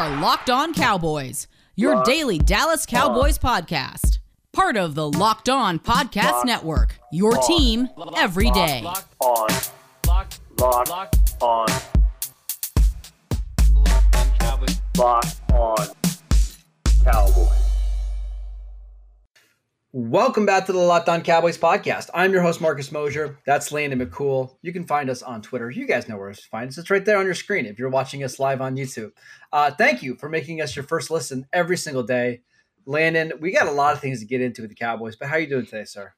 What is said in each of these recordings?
are Locked On Cowboys, your Locked daily Dallas Cowboys podcast. Part of the Locked On Podcast Locked Network, your On. team every day. Locked on, lock on, lock on Cowboys. Welcome back to the Locked On Cowboys podcast. I'm your host, Marcus Mosher. That's Landon McCool. You can find us on Twitter. You guys know where to find us. It's right there on your screen if you're watching us live on YouTube. Uh, thank you for making us your first listen every single day. Landon, we got a lot of things to get into with the Cowboys, but how are you doing today, sir?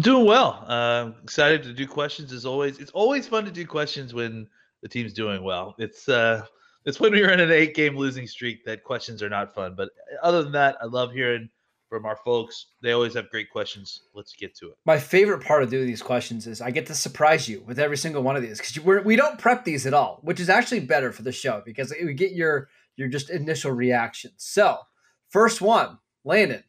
Doing well. Uh, excited to do questions as always. It's always fun to do questions when the team's doing well. It's uh, it's when we're in an eight game losing streak that questions are not fun. But other than that, I love hearing from our folks. They always have great questions. Let's get to it. My favorite part of doing these questions is I get to surprise you with every single one of these because we don't prep these at all, which is actually better for the show because we get your your just initial reaction. So, first one, Landon,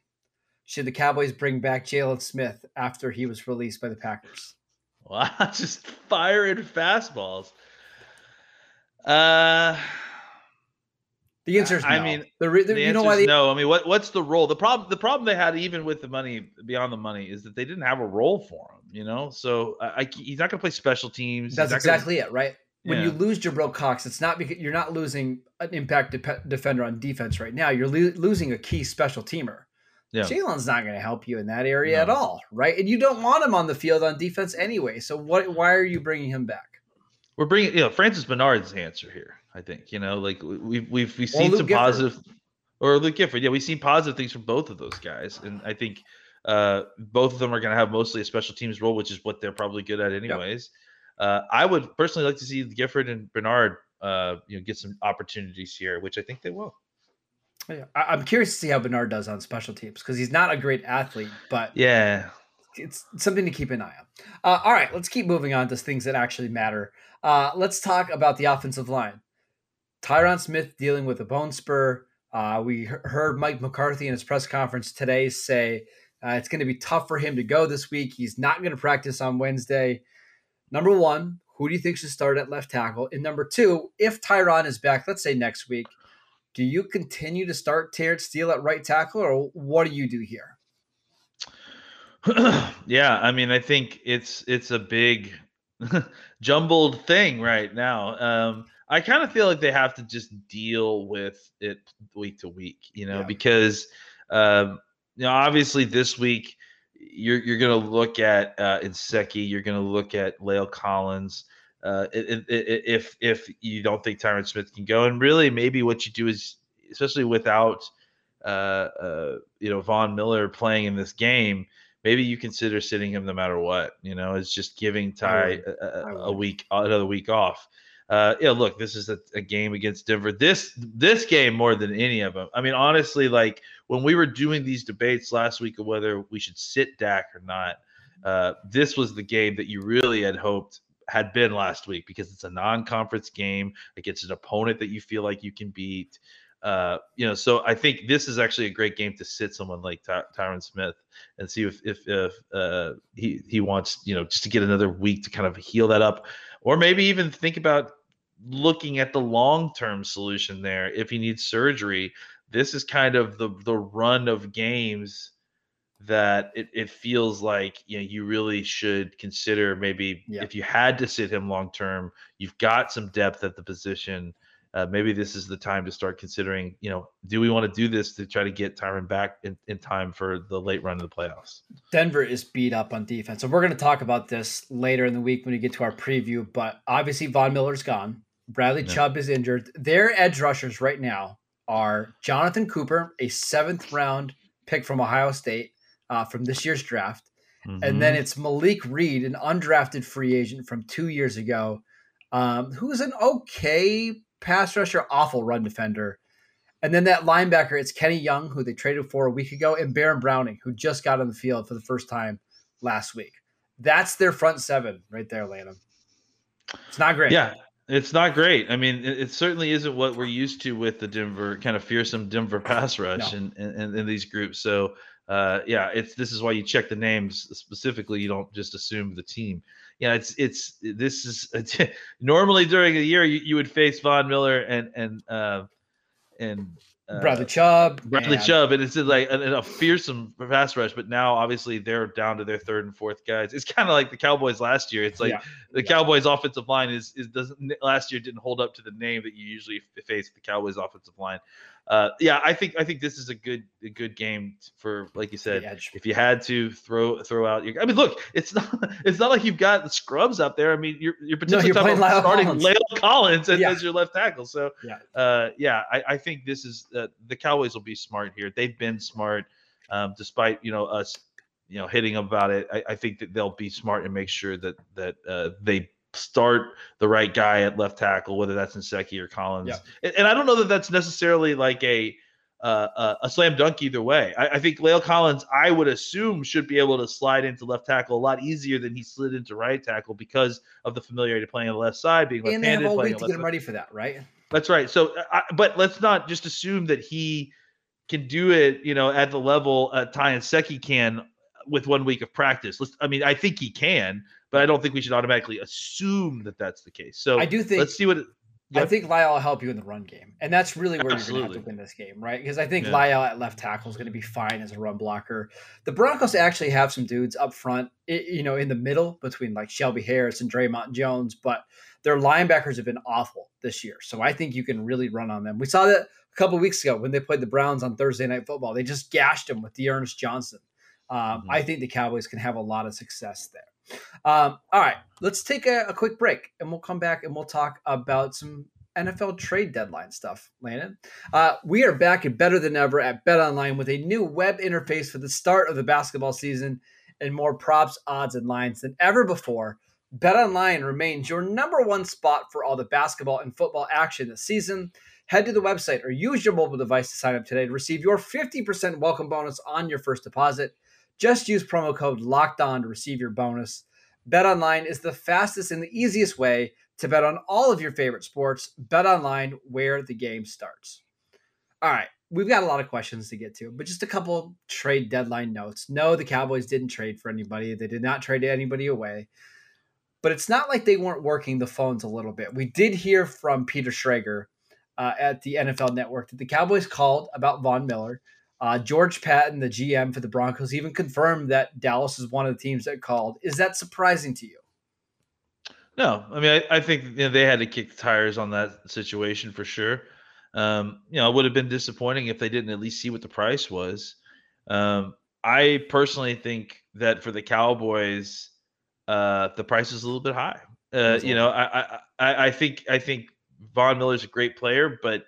should the Cowboys bring back Jaylon Smith after he was released by the Packers? Wow, just firing fastballs. Uh, The answer is no. I mean, the, re- the, the you know why is no. I mean, what what's the role? The problem the problem they had even with the money beyond the money is that they didn't have a role for him. You know, so I, I he's not going to play special teams. That's not gonna- exactly it, right? When you lose Jabril Cox, it's not because you're not losing an impact dep defender on defense right now. You're lo- losing a key special teamer. Yeah. Jaylon's not going to help you in that area at all, right? And you don't want him on the field on defense anyway. So what? Why are you bringing him back? we're bringing you know Francis Bernard's answer here. I think you know like we- we've we've we've seen some Gifford. positive or Luke Gifford. Yeah, we've seen positive things from both of those guys, and I think uh, both of them are going to have mostly a special teams role, which is what they're probably good at anyways. Uh, I would personally like to see Gifford and Bernard uh, you know get some opportunities here, which I think they will. Yeah, I- I'm curious to see how Bernard does on special teams because he's not a great athlete, but Yeah, it's something to keep an eye on. Uh, all right, let's keep moving on to things that actually matter. Uh, let's talk about the offensive line. Tyron Smith dealing with a bone spur. Uh, we heard Mike McCarthy in his press conference today say uh, it's going to be tough for him to go this week. He's not going to practice on Wednesday. Number one, who do you think should start at left tackle? And number two, if Tyron is back, let's say next week, do you continue to start Terrence Steele at right tackle, or what do you do here? yeah, I mean, I think it's it's a big jumbled thing right now. Um, I kind of feel like they have to just deal with it week to week, you know, Yeah. because um, you know, obviously this week you're you're gonna look at uh Nsekhe, you're gonna look at La'el Collins. Uh, i- i- i- if if you don't think Tyron Smith can go, and really maybe what you do is, especially without uh, uh, you know Von Miller playing in this game, maybe you consider sitting him no matter what. You know, it's just giving Ty a, a, a, week, another week off. Uh, yeah, look, this is a, a game against Denver. This this game more than any of them. I mean, honestly, like when we were doing these debates last week of whether we should sit Dak or not, uh, this was the game that you really had hoped had been last week because it's a non-conference game against an opponent that you feel like you can beat. Uh, you know, so I think this is actually a great game to sit someone like Ty- Tyron Smith and see if if if uh, he he wants you know just to get another week to kind of heal that up, or maybe even think about looking at the long term solution there if he needs surgery. This is kind of the the run of games that it, it feels like you know you really should consider maybe Yeah. if you had to sit him long term you've got some depth at the position uh, maybe this is the time to start considering you know do we want to do this to try to get Tyron back in, in time for the late run of the playoffs Denver is beat up on defense. And we're going to talk about this later in the week when we get to our preview. But obviously, Von Miller's gone. Bradley Yeah. Chubb is injured. Their edge rushers right now are Jonathan Cooper, a seventh round pick from Ohio State uh, from this year's draft. And then it's Malik Reed, an undrafted free agent from two years ago, um, who's an okay pass rusher, awful run defender. And then that linebacker, it's Kenny Young, who they traded for a week ago, and Baron Browning, who just got on the field for the first time last week. That's their front seven right there, Landon. It's not great. Yeah, it's not great. I mean, it, it certainly isn't what we're used to with the Denver kind of fearsome Denver pass rush No. and in, in, in these groups. So, uh, yeah, it's this is why you check the names specifically. You don't just assume the team. Yeah, it's it's this is normally during the year you, you would face Von Miller and and uh, and uh, Bradley Chubb. Bradley and- Chubb, and it's like a, a fearsome pass rush. But now, obviously, they're down to their third and fourth guys. It's kind of like the Cowboys last year. It's like Yeah. the Cowboys' offensive line is is doesn't last year didn't hold up to the name that you usually face the Cowboys' offensive line. Uh, yeah, I think I think this is a good a good game for like you said. If you had to throw throw out your, I mean, look, it's not it's not like you've got the scrubs out there. I mean, you're you're potentially you're talking about La'el starting Collins. La'el Collins as, Yeah. as your left tackle. So Yeah. uh, yeah, I, I think this is uh, the Cowboys will be smart here. They've been smart, um, despite you know us, you know, hitting about it. I, I think that they'll be smart and make sure that that uh, they start the right guy at left tackle, whether that's Nsekhe or Collins. Yeah. And, and I don't know that that's necessarily like a uh, a, a slam dunk either way. I, I think La'el Collins, I would assume, should be able to slide into left tackle a lot easier than he slid into right tackle because of the familiarity of playing on the left side, being And they have all week to get him ready for that, right? that's right. So, uh, I, but let's not just assume that he can do it, you know, at the level uh, Ty Nsekhe can with one week of practice. Let's, I mean, I think he can, but I don't think we should automatically assume that that's the case. So I do think let's see what. It, I think La'el will help you in the run game, and that's really where you're going to have to win this game, right? Because I think Yeah. La'el at left tackle is going to be fine as a run blocker. The Broncos actually have some dudes up front, you know, in the middle between like Shelby Harris and Dre'Mont Jones, but their linebackers have been awful this year. So I think you can really run on them. We saw that a couple weeks ago when they played the Browns on Thursday Night Football. They just gashed them with D'Ernest Johnson. Um, Mhm. I think the Cowboys can have a lot of success there. Um, all right, let's take a, a quick break and we'll come back and we'll talk about some NFL trade deadline stuff, Landon. Uh, we are back and better than ever at Bet Online with a new web interface for the start of the basketball season and more props, odds, and lines than ever before. Bet Online remains your number one spot for all the basketball and football action this season. Head to the website or use your mobile device to sign up today to receive your 50% welcome bonus on your first deposit. Just use promo code locked on to receive your bonus. Bet online is the fastest and the easiest way to bet on all of your favorite sports. Bet online where the game starts. All right, we've got a lot of questions to get to, but just a couple trade deadline notes. No, the Cowboys didn't trade for anybody. They did not trade anybody away. But it's not like they weren't working the phones a little bit. We did hear from Peter Schrager uh, at the NFL Network that the Cowboys called about Von Miller. Uh, George Paton, the GM for the Broncos, even confirmed that Dallas is one of the teams that called. Is that surprising to you? No, I mean, I, I think you know, they had to kick the tires on that situation for sure. Um, you know, it would have been disappointing if they didn't at least see what the price was. Um, I personally think that for the Cowboys, uh, the price is a little bit high. Uh, you know, I, I, I I think I think Von Miller's a great player, but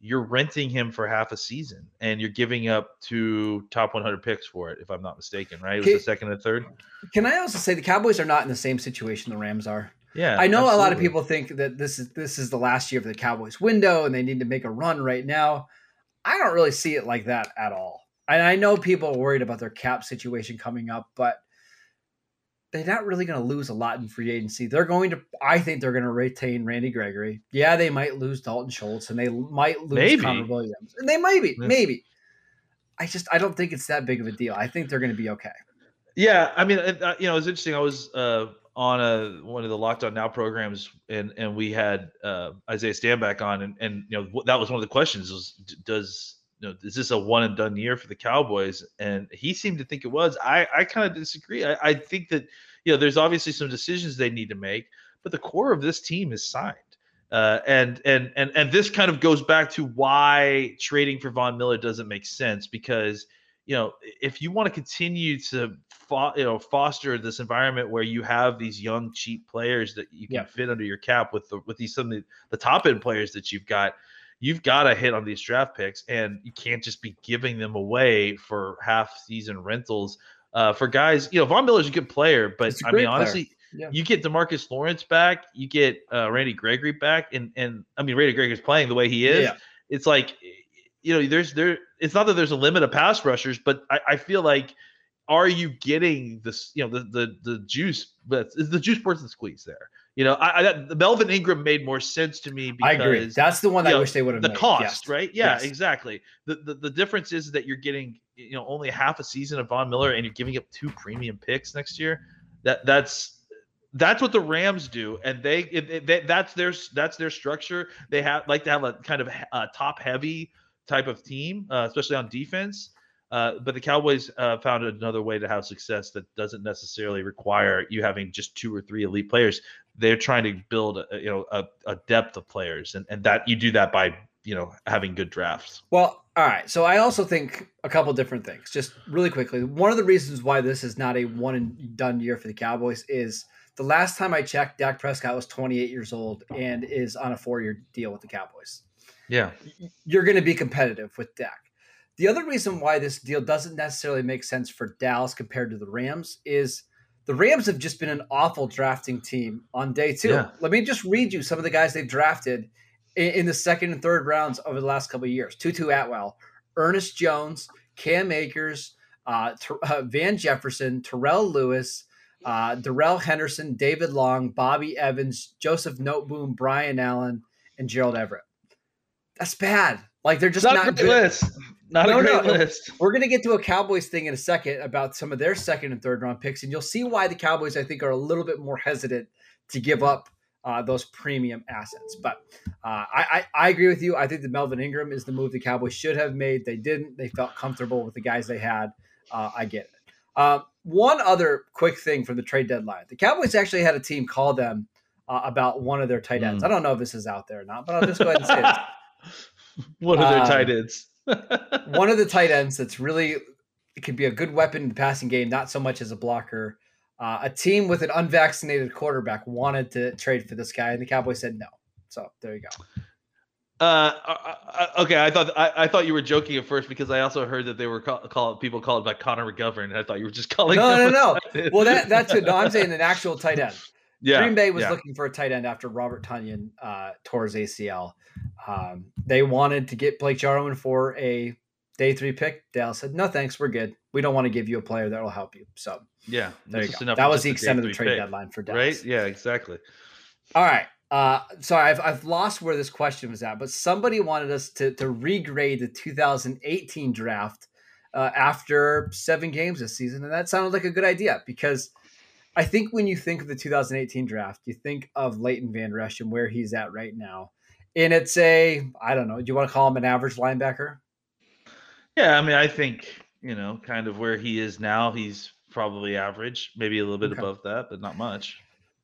you're renting him for half a season and you're giving up two top 100 picks for it, if I'm not mistaken, right? It was Okay. the second and third. Can I also say the Cowboys are not in the same situation the Rams are? Yeah, I know a lot of people think that this is this is the last year of the Cowboys window and they need to make a run right now. I don't really see it like that at all. And I know people are worried about their cap situation coming up, but they're not really going to lose a lot in free agency. They're going to, I think they're going to retain Randy Gregory. Yeah, they might lose Dalton Schultz and they might lose Maybe. Connor Williams. And they might be, Yeah. maybe. I just, I don't think it's that big of a deal. I think they're going to be okay. Yeah, I mean, uh, you know, it was interesting. I was uh, on a one of the Lockdown Now programs, and and we had uh, Isaiah Stanback on, and and you know that was one of the questions was, does you know is this a one and done year for the Cowboys? And he seemed to think it was. I I kind of disagree. I, I think that you know there's obviously some decisions they need to make, but the core of this team is signed. Uh, and and and and this kind of goes back to why trading for Von Miller doesn't make sense because you know if you want to continue to fo- you know foster this environment where you have these young cheap players that you can Yeah. fit under your cap with the with these some of the, the top end players that you've got you've got to hit on these draft picks and you can't just be giving them away for half season rentals uh, for guys you know Von Miller's a good player but I mean player. honestly Yeah. you get Demarcus Lawrence back, you get uh, Randy Gregory back, and and I mean Randy Gregory's playing the way he is. Yeah. It's like you know, there's there. It's not that there's a limit of pass rushers, but I, I feel like are you getting this? You know, the the the juice, but is the juice worth the squeeze there? You know, I, I the Melvin Ingram made more sense to me I agree. That's the one I know, wish they would have the made. cost, Yes. right? Yeah, Yes. exactly. The, the the difference is that you're getting you know only half a season of Von Miller and you're giving up two premium picks next year. That that's That's what the Rams do, and they, it, it, they that's their that's their structure. They have like to have a kind of uh, top heavy type of team, uh, especially on defense. Uh, but the Cowboys uh, found another way to have success that doesn't necessarily require you having just two or three elite players. They're trying to build, a, you know, a, a depth of players, and, and that you do that by you know having good drafts. Well, all right. So I also think a couple different things. Just really quickly, one of the reasons why this is not a one and done year for the Cowboys is the last time I checked, Dak Prescott was 28 years old and is on a four year deal with the Cowboys. Yeah, You're going to be competitive with Dak. The other reason why this deal doesn't necessarily make sense for Dallas compared to the Rams is the Rams have just been an awful drafting team on day two. Yeah. Let me just read you some of the guys they've drafted in, in the second and third rounds over the last couple of years. Tutu Atwell, Ernest Jones, Cam Akers, uh, Ter- uh, Van Jefferson, Terrell Lewis, uh, Darrell Henderson, David Long, Bobby Evans, Joseph Noteboom, Brian Allen, and Gerald Everett. That's bad. Like they're just not, not, good. list. Not No, a great no. list. We're going to get to a Cowboys thing in a second about some of their second and third round picks, and you'll see why the Cowboys, I think, are a little bit more hesitant to give up uh, those premium assets. But uh, I, I, I agree with you. I think that Melvin Ingram is the move the Cowboys should have made. They didn't. They felt comfortable with the guys they had. Uh, I get it. Uh, one other quick thing from the trade deadline: the Cowboys actually had a team call them uh, about one of their tight ends. Mm. I don't know if this is out there or not, but I'll just go ahead and say it. One of their Um, tight ends. one of the tight ends that's really it could be a good weapon in the passing game, not so much as a blocker. Uh, a team with an unvaccinated quarterback wanted to trade for this guy, and the Cowboys said no. So there you go. Uh, okay, I thought I, I thought you were joking at first because I also heard that they were call, call people called by Connor McGovern, and I thought you were just calling. No, no, no. Well, that that's it. No, I'm saying an actual tight end. yeah, Green Bay was yeah. looking for a tight end after Robert Tonyan uh, tore his ACL. Um, they wanted to get Blake Jarwin for a day three pick. Dallas said, "No, thanks, we're good. We don't want to give you a player that will help you." So yeah. there you go. enough That was the extent of the trade pick, deadline for Dallas. right? Yeah, exactly. All right. Uh, sorry, I've, I've lost where this question was at, but somebody wanted us to, to regrade the 2018 draft uh, after seven games this season. And that sounded like a good idea because I think when you think of the 2018 draft, you think of Leighton Vander Esch and where he's at right now. And it's a, I don't know, do you want to call him an average linebacker? Yeah, I mean, I think you know, kind of where he is now, he's probably average, maybe a little bit Okay. above that, but not much.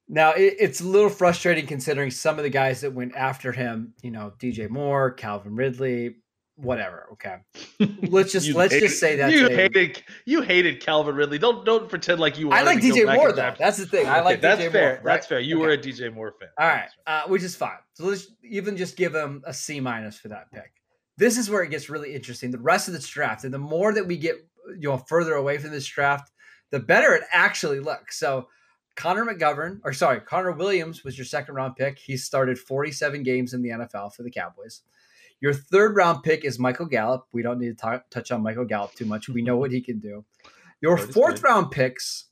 Now it, it's a little frustrating considering some of the guys that went after him. You know, DJ Moore, Calvin Ridley, whatever. Okay, let's just let's hated- just say that you hated you hated Calvin Ridley. Don't don't pretend like you. I like DJ Moore though. draft- That's the thing. I Okay, like that's DJ fair. Moore. That's fair. You Okay. were a DJ Moore fan. All right, uh, which is fine. So let's even just give him a C minus for that pick. This is where it gets really interesting. The rest of this draft, and the more that we get, you know, further away from this draft, the better it actually looks. So Connor McGovern, or sorry, Connor Williams was your second round pick. He started 47 games in the NFL for the Cowboys. Your third round pick is Michael Gallup. We don't need to talk, touch on Michael Gallup too much. We know what he can do. Your fourth good. round picks,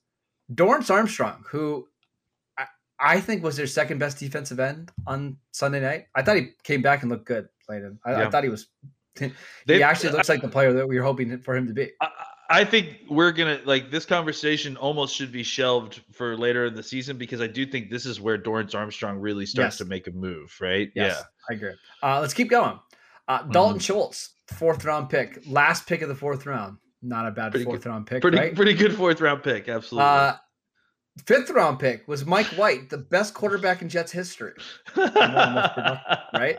Dorance Armstrong, who I, I think was their second best defensive end on Sunday night. I thought he came back and looked good, Landon. I, I thought he was. he actually looks like the player that we were hoping for him to be. I, I think we're gonna like this conversation almost should be shelved for later in the season because I do think this is where Dorance Armstrong really starts Yes. to make a move, right? Yes, I agree. Uh, let's keep going. Uh, Dalton Schultz, fourth round pick, last pick of the fourth round. Not a bad Pretty fourth round pick, Pretty right? pretty good fourth round pick, absolutely. Uh, fifth round pick was Mike White, the best quarterback in Jets history. right?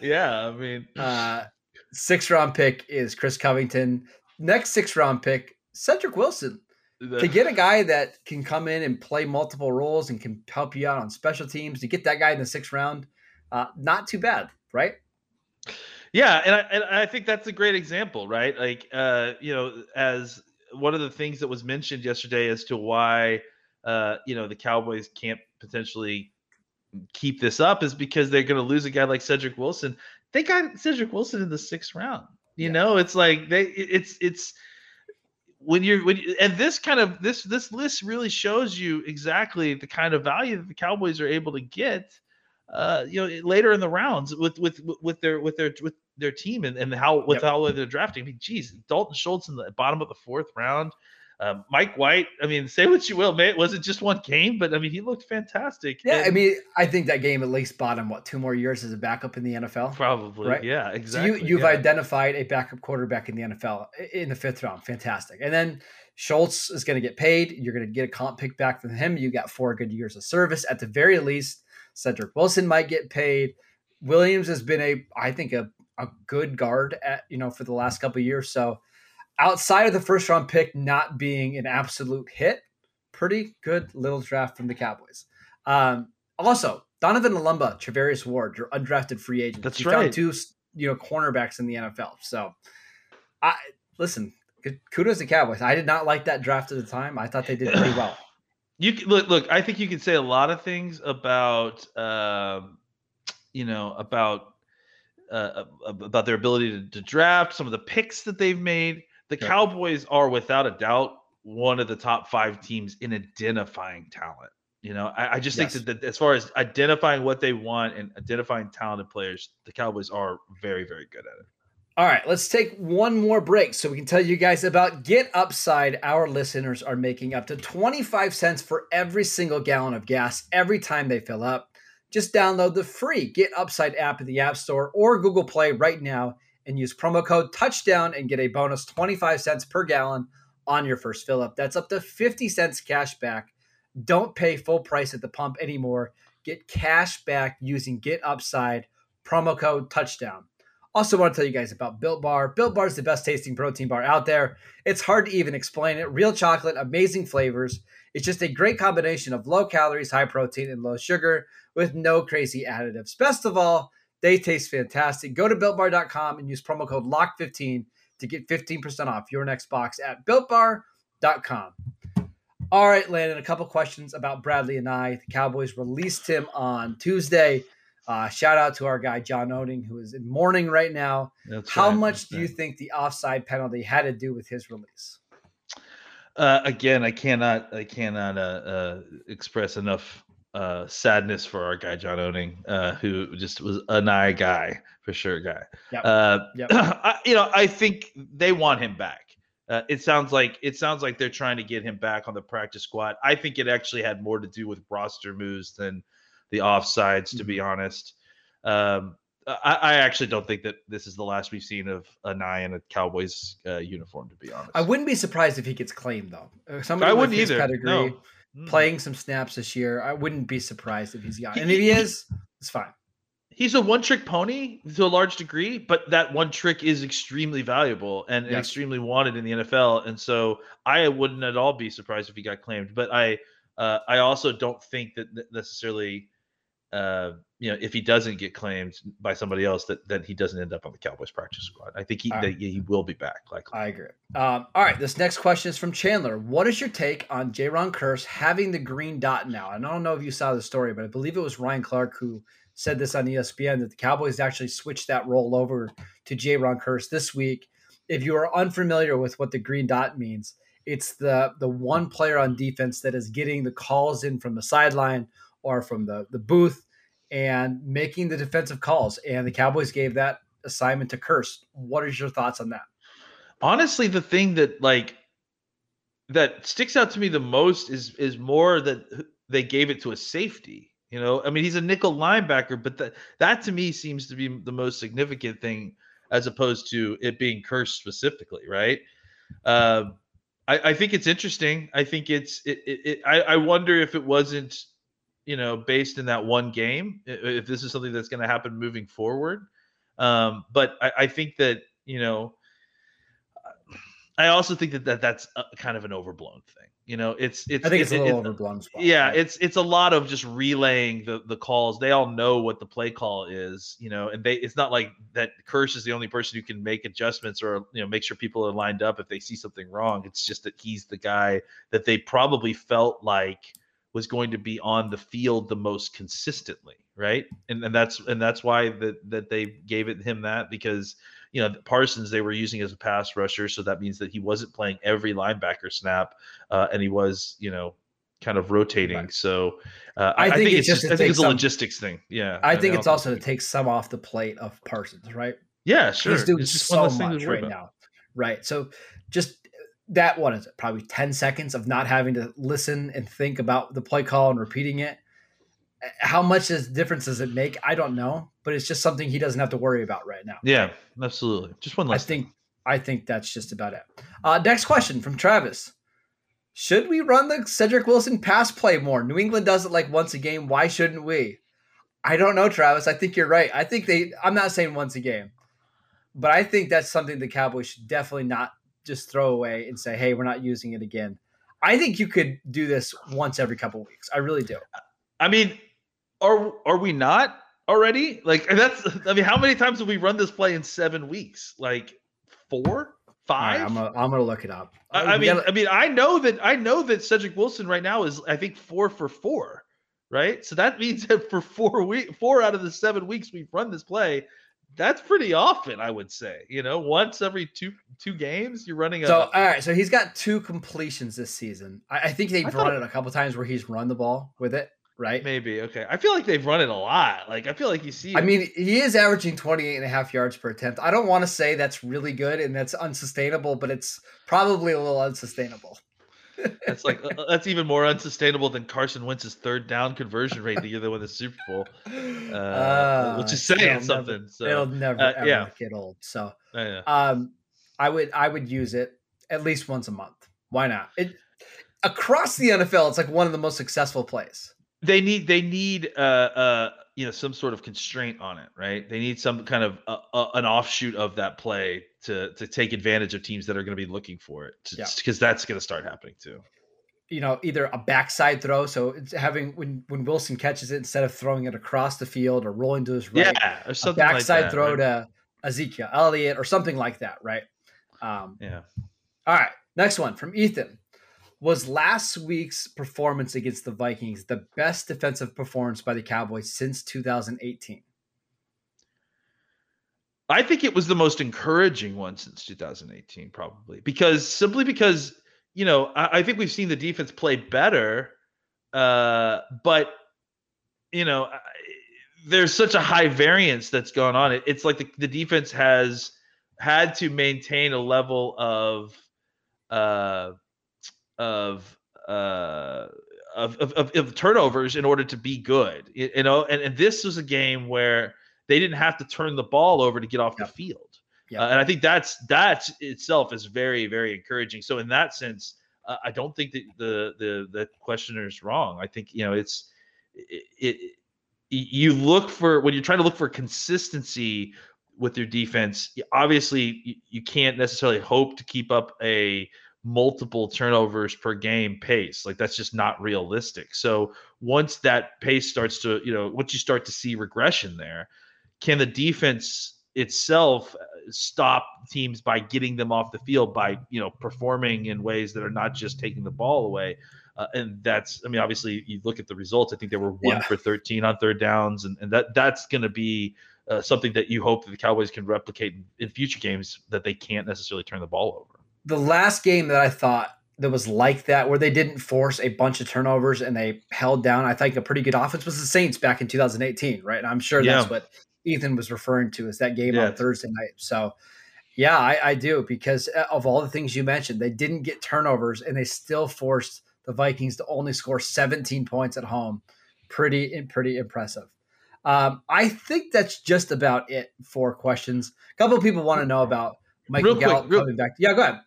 Yeah, I mean, Uh, sixth round pick is Chris Covington. Next sixth round pick, Cedric Wilson. the- To get a guy that can come in and play multiple roles and can help you out on special teams, to get that guy in the sixth round, uh, not too bad, right? Yeah, and I, and I think that's a great example, right? Like, uh, you know, as one of the things that was mentioned yesterday as to why, uh, you know, the Cowboys can't potentially keep this up is because they're going to lose a guy like Cedric Wilson. They got Cedric Wilson in the sixth round. You Yeah. know, it's like they, it's, it's when you're when you, and this kind of this this list really shows you exactly the kind of value that the Cowboys are able to get uh, you know, later in the rounds with with with their with their with their team and, and how with Yep. how they're drafting. I mean, geez, Dalton Schultz in the bottom of the fourth round. Um, Mike White, I mean, say what you will, man. It wasn't just one game, but I mean, he looked fantastic. Yeah, I mean, I think that game at least bought him what two more years as a backup in the NFL. probably, right. yeah, So exactly. you you've yeah. identified a backup quarterback in the NFL in the fifth round. Fantastic. And then Schultz is going to get paid. You're going to get a comp pick back from him. You got four good years of service at the very least. Cedric Wilson might get paid. Williams has been a, I think, a, a good guard at you know for the last couple of years. So outside of the first round pick not being an absolute hit, pretty good little draft from the Cowboys. Um, also, Donovan Olumba, Charvarius Ward, your undrafted free agent. That's you right. Found two, you know, cornerbacks in the NFL. So, I listen. Kudos to Cowboys. I did not like that draft at the time. I thought they did pretty well. You can, look, look. I think you can say a lot of things about, um, you know, about uh, about their ability to, to draft, some of the picks that they've made. The Yeah. Cowboys are without a doubt one of the top five teams in identifying talent. You know, I, I just Yes. think that, that as far as identifying what they want and identifying talented players, the Cowboys are very, very good at it. All right, let's take one more break so we can tell you guys about Get Upside. Our listeners are making up to 25 cents for every single gallon of gas every time they fill up. Just download the free Get Upside app in the App Store or Google Play right now and use promo code touchdown and get a bonus 25 cents per gallon on your first fill up. That's up to 50 cents cash back. Don't pay full price at the pump anymore. Get cash back using Get Upside promo code touchdown. Also, want to tell you guys about Built Bar. Built Bar is the best tasting protein bar out there. It's hard to even explain it. Real chocolate, amazing flavors. It's just a great combination of low calories, high protein, and low sugar with no crazy additives. Best of all, they taste fantastic. Go to builtbar.com and use promo code LOCK15 to get 15% off your next box at builtbar.com. All right, Landon, a couple questions about Bradlee Anae. The Cowboys released him on Tuesday. Uh, shout out to our guy John Owning, who is in mourning right now. That's How right, much do you think the offside penalty had to do with his release? Uh, again, I cannot, I cannot uh, uh, express enough uh, sadness for our guy John Owning, uh, who just was an eye guy for sure, guy. Yep. Uh, Yep. I, you know, I think they want him back. Uh, it sounds like it sounds like they're trying to get him back on the practice squad. I think it actually had more to do with roster moves than the offsides, to be honest. Um, I, I actually don't think that this is the last we've seen of Anae in a Cowboys uh, uniform, to be honest. I wouldn't be surprised if he gets claimed though. Uh, Somebody I wouldn't either. Pedigree, No. Playing some snaps this year, I wouldn't be surprised if he's. He- And if he is, it's fine. he's a one trick pony to a large degree, but that one trick is extremely valuable and Yeah. extremely wanted in the NFL. And so I wouldn't at all be surprised if he got claimed. But I uh, I also don't think that necessarily uh, you know if he doesn't get claimed by somebody else that then he doesn't end up on the Cowboys practice squad. I think he right. he will be back likely. I agree. Um, all right, this next question is from Chandler. What is your take on Jayron Kearse having the green dot now? And I don't know if you saw the story, but I believe it was Ryan Clark who said this on ESPN that the Cowboys actually switched that role over to Jayron Kearse this week. If you are unfamiliar with what the green dot means, it's the the one player on defense that is getting the calls in from the sideline or from the the booth and making the defensive calls. And the Cowboys gave that assignment to Kearse. What is your thoughts on that? honestly the thing that like that sticks out to me the most is is more that they gave it to a safety you know i mean he's a nickel linebacker but that that to me seems to be the most significant thing as opposed to it being cursed specifically right um I, I think it's interesting. I think it's it, it, it I, I wonder if it wasn't, you know, based in that one game, if this is something that's going to happen moving forward. Um, but I, I think that you know, I also think that, that that's a, kind of an overblown thing. You know, it's it's I think it's it- a little it- overblown. Spot, yeah, right? it's it's a lot of just relaying the the calls. They all know what the play call is, you know, and they it's not like that Kearse is the only person who can make adjustments or you know make sure people are lined up if they see something wrong. It's just that he's the guy that they probably felt like was going to be on the field the most consistently, right? And and that's and that's why that that they gave it him that because you know Parsons they were using as a pass rusher, so that means that he wasn't playing every linebacker snap, uh, and he was you know kind of rotating. Right. So uh, I I, I think think, it's it's just I think it's a some- logistics thing. Yeah, I mean, think don't it's also to take some off the plate of Parsons, right? yeah, sure. He's doing It's just one so less thing to much right about. now, right? So just that what is it? Probably 10 seconds of not having to listen and think about the play call and repeating it. How much is difference does it make? I don't know, but it's just something he doesn't have to worry about right now. Yeah, absolutely. Just one last I think I think that's just about it. Uh, next question from Travis. Should we run the Cedric Wilson pass play more? New England does it like once a game. Why shouldn't we? I don't know, Travis. I think you're right. I think they I'm not saying once a game, but I think that's something the Cowboys should definitely not just throw away and say, hey, we're not using it again. I think you could do this once every couple weeks. I really do. I mean, are are we not already? Like that's I mean, how many times have we run this play in seven weeks? Like four, All right, five? I'm gonna, I'm gonna look it up. I, I mean, gotta- I mean, I know that I know that Cedric Wilson right now is I think four for four, right? So that means that for four week, four out of the seven weeks we've run this play, that's pretty often, I would say. You know, once every two two games, you're running a. So all right, so he's got two completions this season. I, I think they've I run it- it a couple times where he's run the ball with it, right? maybe okay. I feel like they've run it a lot. Like I feel like you see. I it. mean, he is averaging 28 and a half yards per attempt. I don't want to say that's really good and that's unsustainable, but it's probably a little unsustainable. That's like uh, that's even more unsustainable than Carson Wentz's third down conversion rate the year they won the Super Bowl, uh, which is saying it'll never- something. so it'll never uh, ever yeah. get old. So, uh, yeah. um, I would I would use it at least once a month. Why not? It across the NFL, it's like one of the most successful plays. they need they need uh uh you know some sort of constraint on it right they need some kind of uh, uh, an offshoot of that play to to take advantage of teams that are going to be looking for it Yeah. because that's going to start happening too you know, either a backside throw, so it's having when when Wilson catches it instead of throwing it across the field or rolling to his right, yeah or a something like backside that, throw right? to Ezekiel Elliott or something like that, right? Um, yeah all right, next one from Ethan. Was last week's performance against the Vikings the best defensive performance by the Cowboys since 2018? i think it was the most encouraging one since 2018 probably because simply because you know i, I think we've seen the defense play better uh but you know I- there's such a high variance that's going on it, it's like the, the defense has had to maintain a level of uh of uh of, of, of, of turnovers in order to be good y- you know and, and this was a game where they didn't have to turn the ball over to get off Yep. the field Yep. uh, and i think that's that itself is very very encouraging so in that sense uh, i don't think that the the the questioner is wrong i think you know it's it, it you look for when you're trying to look for consistency with your defense obviously you, you can't necessarily hope to keep up a multiple turnovers per game pace. Like that's just not realistic. So once that pace starts to you know once you start to see regression there can the defense itself uh, stop teams by getting them off the field by you know performing in ways that are not just taking the ball away? Uh, and that's i mean obviously you look at the results i think they were one Yeah. for 13 on third downs and, and that that's going to be uh, something that you hope that the cowboys can replicate in, in future games that they can't necessarily turn the ball over The last game that I thought that was like that, where they didn't force a bunch of turnovers and they held down, I think a pretty good offense was the Saints back in 2018, right? And I'm sure that's what Ethan was referring to is that game Yeah. on Thursday night. So, yeah, I, I do because uh, of all the things you mentioned, they didn't get turnovers and they still forced the Vikings to only score 17 points at home. Pretty, pretty impressive. Um, I think that's just about it for questions. A couple of people want to know about Michael Real quick, Gallup real- coming back. Yeah, go ahead.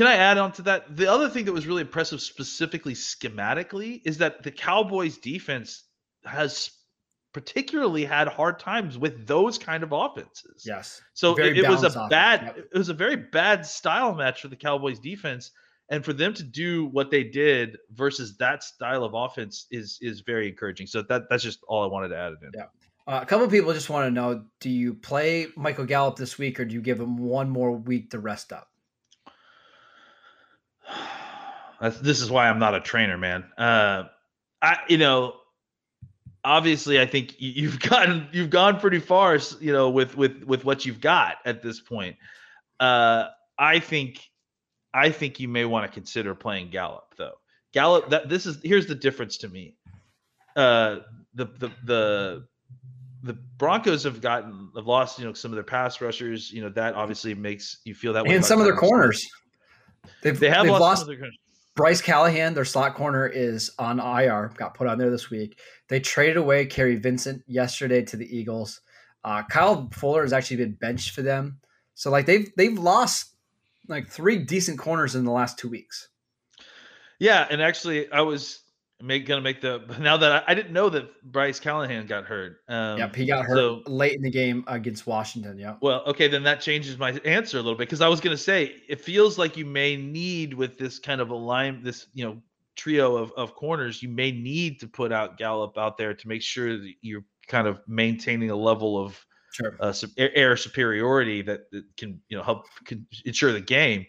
Can I add on to that? The other thing that was really impressive, specifically schematically, is that the Cowboys' defense has particularly had hard times with those kind of offenses. Yes. So it, it was a offense, bad, yep. it was a very bad style match for the Cowboys' defense, and for them to do what they did versus that style of offense is is very encouraging. So that that's just all I wanted to add it in. Yeah. Uh, a couple of people just want to know: Do you play Michael Gallup this week, or do you give him one more week to rest up? That's, this is why I'm not a trainer, man. Uh, I, you know, obviously, I think you've gotten you've gone pretty far, you know, with with with what you've got at this point. Uh, I think, I think you may want to consider playing Gallup, though. Gallup, that this is here's the difference to me. Uh, the the the the Broncos have gotten have lost, you know, some of their pass rushers. You know, that obviously makes you feel that way. And some of their corners. Smith. They've, They have they've lost, lost some of their- Bryce Callahan, their slot corner, is on IR. Got put on there this week. They traded away Kary Vincent yesterday to the Eagles. Uh, Kyle Fuller has actually been benched for them. So like they've they've lost like three decent corners in the last two weeks. Yeah, and actually, I was make, gonna make the now that I, I didn't know that Bryce Callahan got hurt. Um, yep, he got hurt so- late in the game against Washington. Yeah. Well, okay, then that changes my answer a little bit because I was going to say it feels like you may need with this kind of a line, this you know trio of, of corners, you may need to put out Gallup out there to make sure that you're kind of maintaining a level of Sure. uh, air, superiority that, that can you know help can ensure the game.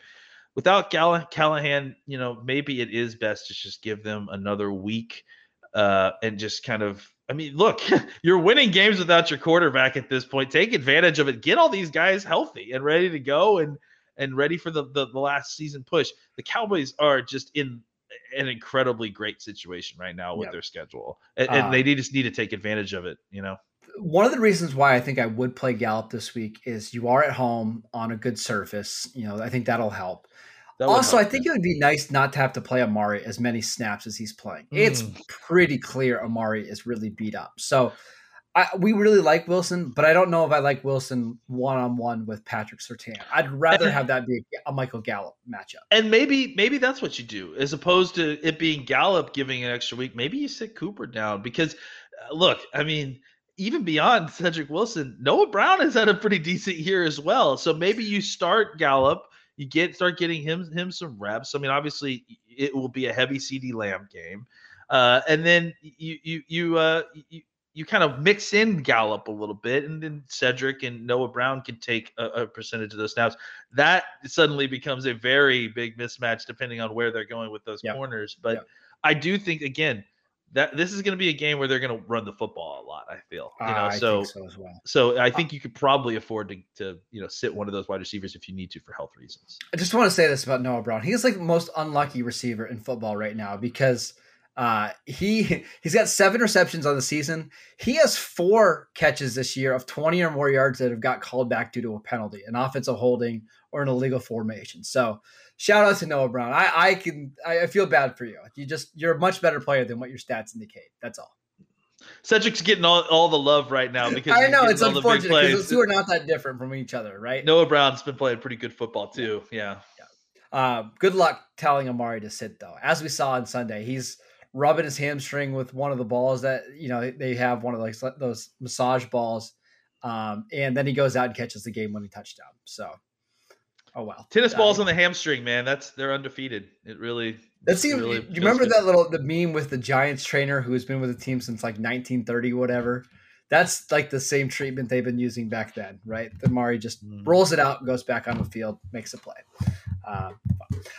Without Gall- Callahan, you know maybe it is best to just give them another week uh, and just kind of. I mean, look, you're winning games without your quarterback at this point. Take advantage of it. Get all these guys healthy and ready to go and and ready for the the, the last season push. The Cowboys are just in an incredibly great situation right now with Yep. their schedule, and, and Uh, they just need to take advantage of it. You know. One of the reasons why I think I would play Gallup this week is you are at home on a good surface. You know, I think that'll help. That also, I think it would be nice not to have to play Amari as many snaps as he's playing. It's Mm. pretty clear Amari is really beat up. So I, we really like Wilson, but I don't know if I like Wilson one on one with Patrick Surtain. I'd rather have that be a Michael Gallup matchup. And maybe maybe that's what you do, as opposed to it being Gallup giving an extra week. Maybe you sit Cooper down because, uh, look, I mean, even beyond Cedric Wilson, Noah Brown has had a pretty decent year as well. So maybe you start Gallup, you get start getting him him some reps. I mean, obviously, it will be a heavy CeeDee Lamb game, uh, and then you you you uh, you. You kind of mix in Gallup a little bit, and then Cedric and Noah Brown can take a, a percentage of those snaps that suddenly becomes a very big mismatch depending on where they're going with those corners. But. I do think again that this is going to be a game where they're going to run the football a lot. I feel you know I so, think so as well. so I uh, think you could probably afford to to you know sit one of those wide receivers if you need to for health reasons. I just want to say this about Noah Brown. He's like the most unlucky receiver in football right now because uh, he he's got seven receptions on the season. He has four catches this year of 20 or more yards that have got called back due to a penalty, an offensive holding, or an illegal formation. So shout out to Noah Brown. I, I can I feel bad for you. You just you're a much better player than what your stats indicate. That's all. Cedric's getting all, all the love right now because I know it's all the big unfortunate because those two are not that different from each other, right? Noah Brown's been playing pretty good football too. Yeah. Uh, good luck telling Amari to sit though. As we saw on Sunday, he's rubbing his hamstring with one of the balls that you know they have one of those those massage balls, um, and then he goes out and catches the game winning touchdown. So, oh well. Tennis Uh, balls on the hamstring, man. That's they're undefeated. It really. That's it the, really you remember good. that little the meme with the Giants trainer who's been with the team since like 1930 whatever. That's like the same treatment they've been using back then, right? The Mari just Mm. rolls it out, goes back on the field, makes a play. Um,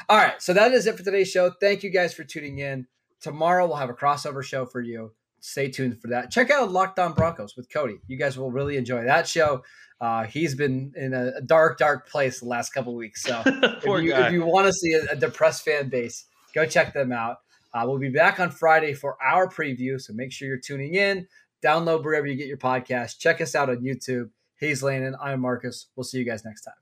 all right, so that is it for today's show. Thank you guys for tuning in. Tomorrow we'll have a crossover show for you. Stay tuned for that. Check out Locked On Broncos with Cody. You guys will really enjoy that show. Uh, he's been in a, dark, dark place the last couple weeks. So if you, if you want to see a, a depressed fan base, go check them out. Uh, we'll be back on Friday for our preview, so make sure you're tuning in. Download wherever you get your podcast. Check us out on YouTube. He's Landon. I'm Marcus. We'll see you guys next time.